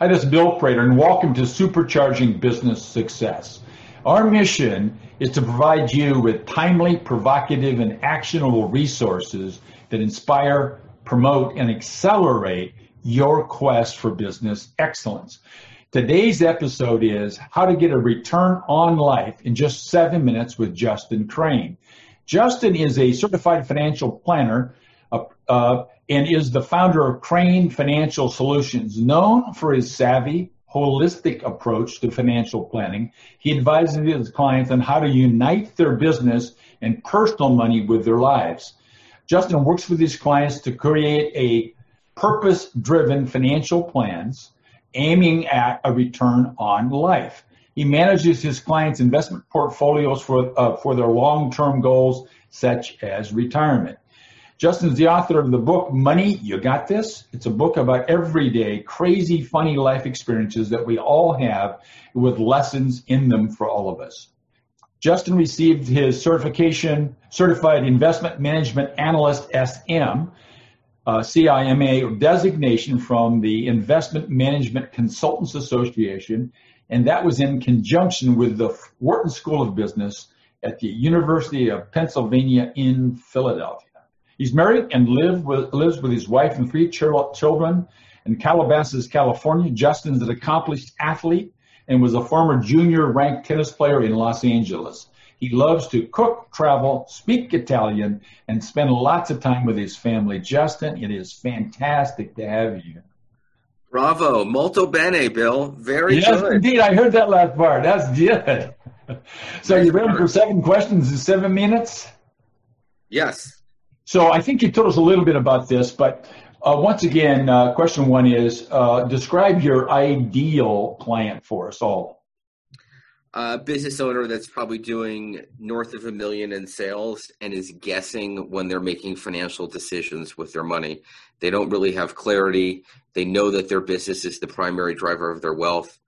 Hi, this is Bill Prater, and welcome to Supercharging Business Success. Our mission is to provide you with timely, provocative, and actionable resources that inspire, promote, and accelerate your quest for business excellence. Today's episode is How to Get a Return on Life in Just Seven Minutes with Justin Crane. Justin is a certified financial planner. Uh, and is the founder of Crane Financial Solutions. Known for his savvy, holistic approach to financial planning, he advises his clients on how to unite their business and personal money with their lives. Justin works with his clients to create a purpose driven financial plans aiming at a return on life. He manages his clients' investment portfolios for, uh, for their long term goals, such as retirement. Justin's the author of the book Money, You Got This. It's a book about everyday, crazy, funny life experiences that we all have with lessons in them for all of us. Justin received his certification, Certified Investment Management Analyst SM, uh, CIMA designation from the Investment Management Consultants Association, and that was in conjunction with the Wharton School of Business at the University of Pennsylvania in Philadelphia. He's married and live with, lives with his wife and three children in Calabasas, California. Justin's an accomplished athlete and was a former junior ranked tennis player in Los Angeles. He loves to cook, travel, speak Italian, and spend lots of time with his family. Justin, it is fantastic to have you. Bravo, molto bene, Bill. Very good. yes, good. indeed. I heard that last part. That's good. so, you ready for seven questions in seven minutes? Yes. So I think you told us a little bit about this, but uh, once again, uh, question one is uh, describe your ideal client for us all. A business owner that's probably doing north of a million in sales and is guessing when they're making financial decisions with their money. They don't really have clarity. They know that their business is the primary driver of their wealth.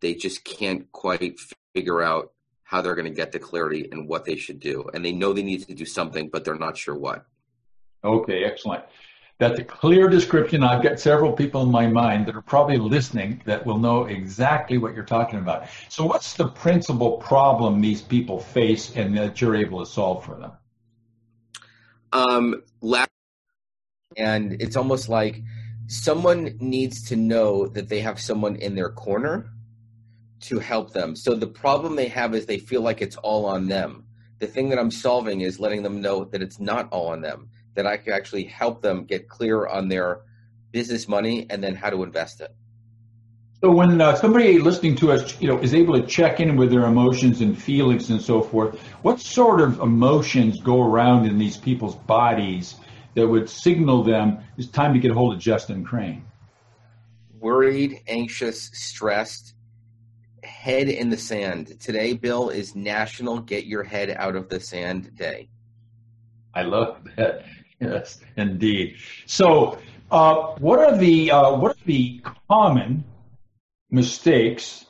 They just can't quite figure out how they're going to get the clarity and what they should do. And they know they need to do something, but they're not sure what. Okay, excellent. That's a clear description. I've got several people in my mind that are probably listening that will know exactly what you're talking about. So, what's the principal problem these people face and that you're able to solve for them? Um, and it's almost like someone needs to know that they have someone in their corner to help them. So, the problem they have is they feel like it's all on them. The thing that I'm solving is letting them know that it's not all on them that I could actually help them get clear on their business money and then how to invest it. So when uh, somebody listening to us, you know, is able to check in with their emotions and feelings and so forth, what sort of emotions go around in these people's bodies that would signal them it's time to get a hold of Justin Crane? Worried, anxious, stressed, head in the sand. Today, Bill, is National Get Your Head Out of the Sand Day. I love that. Yes, indeed. So, uh, what are the uh, what are the common mistakes?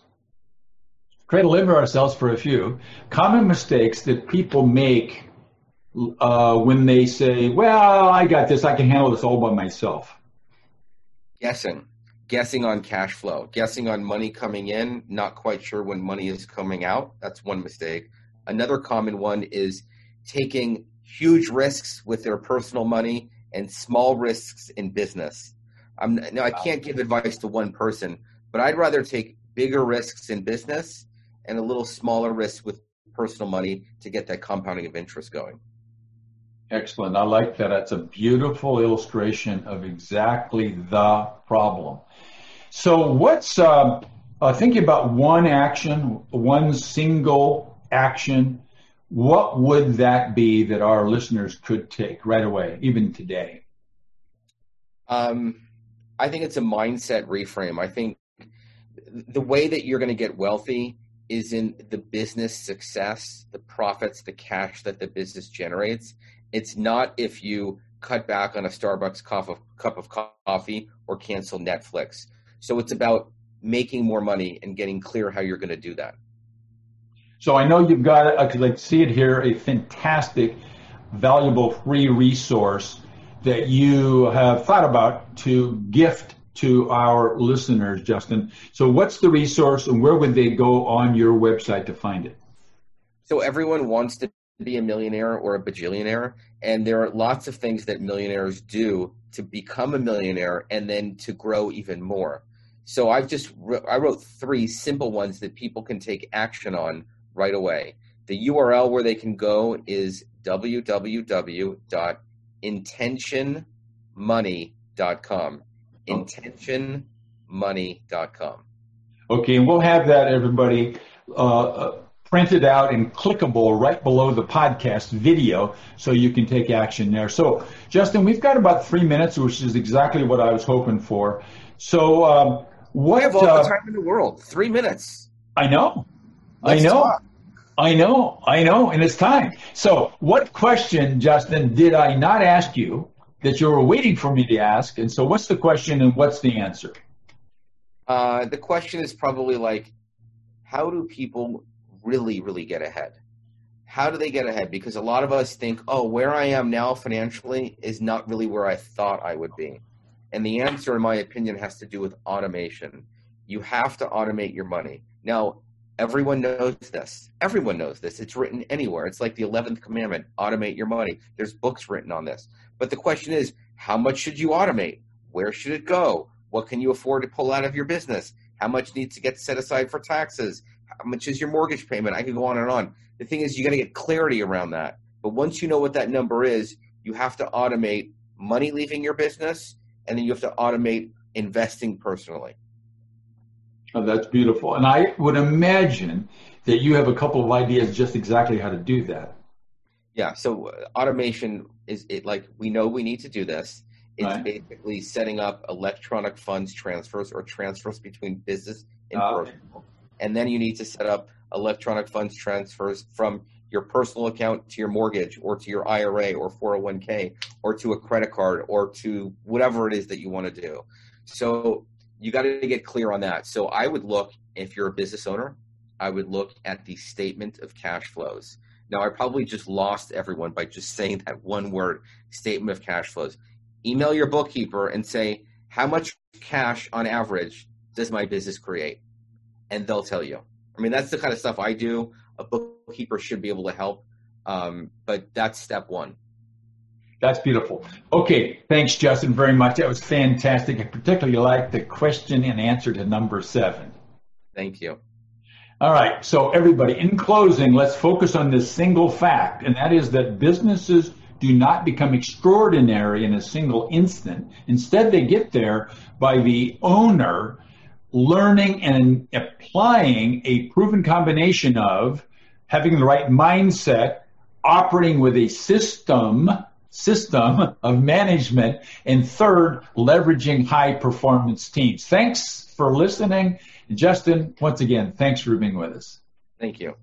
Try to limit ourselves for a few common mistakes that people make uh, when they say, "Well, I got this. I can handle this all by myself." Guessing, guessing on cash flow, guessing on money coming in, not quite sure when money is coming out. That's one mistake. Another common one is taking huge risks with their personal money and small risks in business. I'm now I can't give advice to one person, but I'd rather take bigger risks in business and a little smaller risk with personal money to get that compounding of interest going. Excellent. I like that. That's a beautiful illustration of exactly the problem. So, what's uh, uh, thinking about one action, one single action what would that be that our listeners could take right away, even today? Um, I think it's a mindset reframe. I think the way that you're going to get wealthy is in the business success, the profits, the cash that the business generates. It's not if you cut back on a Starbucks cup of, cup of coffee or cancel Netflix. So it's about making more money and getting clear how you're going to do that. So I know you've got, uh, because I could see it here, a fantastic, valuable free resource that you have thought about to gift to our listeners, Justin. So, what's the resource and where would they go on your website to find it? So, everyone wants to be a millionaire or a bajillionaire, and there are lots of things that millionaires do to become a millionaire and then to grow even more. So, I've just I wrote three simple ones that people can take action on right away. The URL where they can go is www.intentionmoney.com intentionmoney.com. Okay, and we'll have that, everybody, uh, uh, printed out and clickable right below the podcast video so you can take action there. So, Justin, we've got about three minutes, which is exactly what I was hoping for. So, um, what? We have all uh, the time in the world. Three minutes. I know. Let's I know. Talk. I know. I know. And it's time. So, what question, Justin, did I not ask you that you were waiting for me to ask. And so, what's the question and what's the answer? Uh, the question is probably like, how do people really, really get ahead? How do they get ahead? Because a lot of us think, oh, where I am now financially is not really where I thought I would be. And the answer, in my opinion, has to do with automation. You have to automate your money. Now, everyone knows this. Everyone knows this. It's written anywhere. It's like the 11th commandment automate your money. There's books written on this. But the question is, how much should you automate? Where should it go? What can you afford to pull out of your business? How much needs to get set aside for taxes? How much is your mortgage payment? I could go on and on. The thing is, you got to get clarity around that. But once you know what that number is, you have to automate money leaving your business, and then you have to automate investing personally. Oh, that's beautiful. And I would imagine that you have a couple of ideas just exactly how to do that. Yeah. So uh, automation is it like we know we need to do this. It's right. basically setting up electronic funds transfers or transfers between business and uh, personal. And then you need to set up electronic funds transfers from your personal account to your mortgage or to your IRA or 401k or to a credit card or to whatever it is that you want to do. So you got to get clear on that. So I would look, if you're a business owner, I would look at the statement of cash flows. Now, I probably just lost everyone by just saying that one word statement of cash flows. Email your bookkeeper and say, How much cash on average does my business create? And they'll tell you. I mean, that's the kind of stuff I do. A bookkeeper should be able to help. Um, but that's step one. That's beautiful. Okay, thanks, Justin, very much. That was fantastic. I particularly like the question and answer to number seven. Thank you. All right. So everybody, in closing, let's focus on this single fact, and that is that businesses do not become extraordinary in a single instant. Instead, they get there by the owner learning and applying a proven combination of having the right mindset, operating with a system system of management, and third, leveraging high performance teams. Thanks for listening Justin, once again, thanks for being with us. Thank you.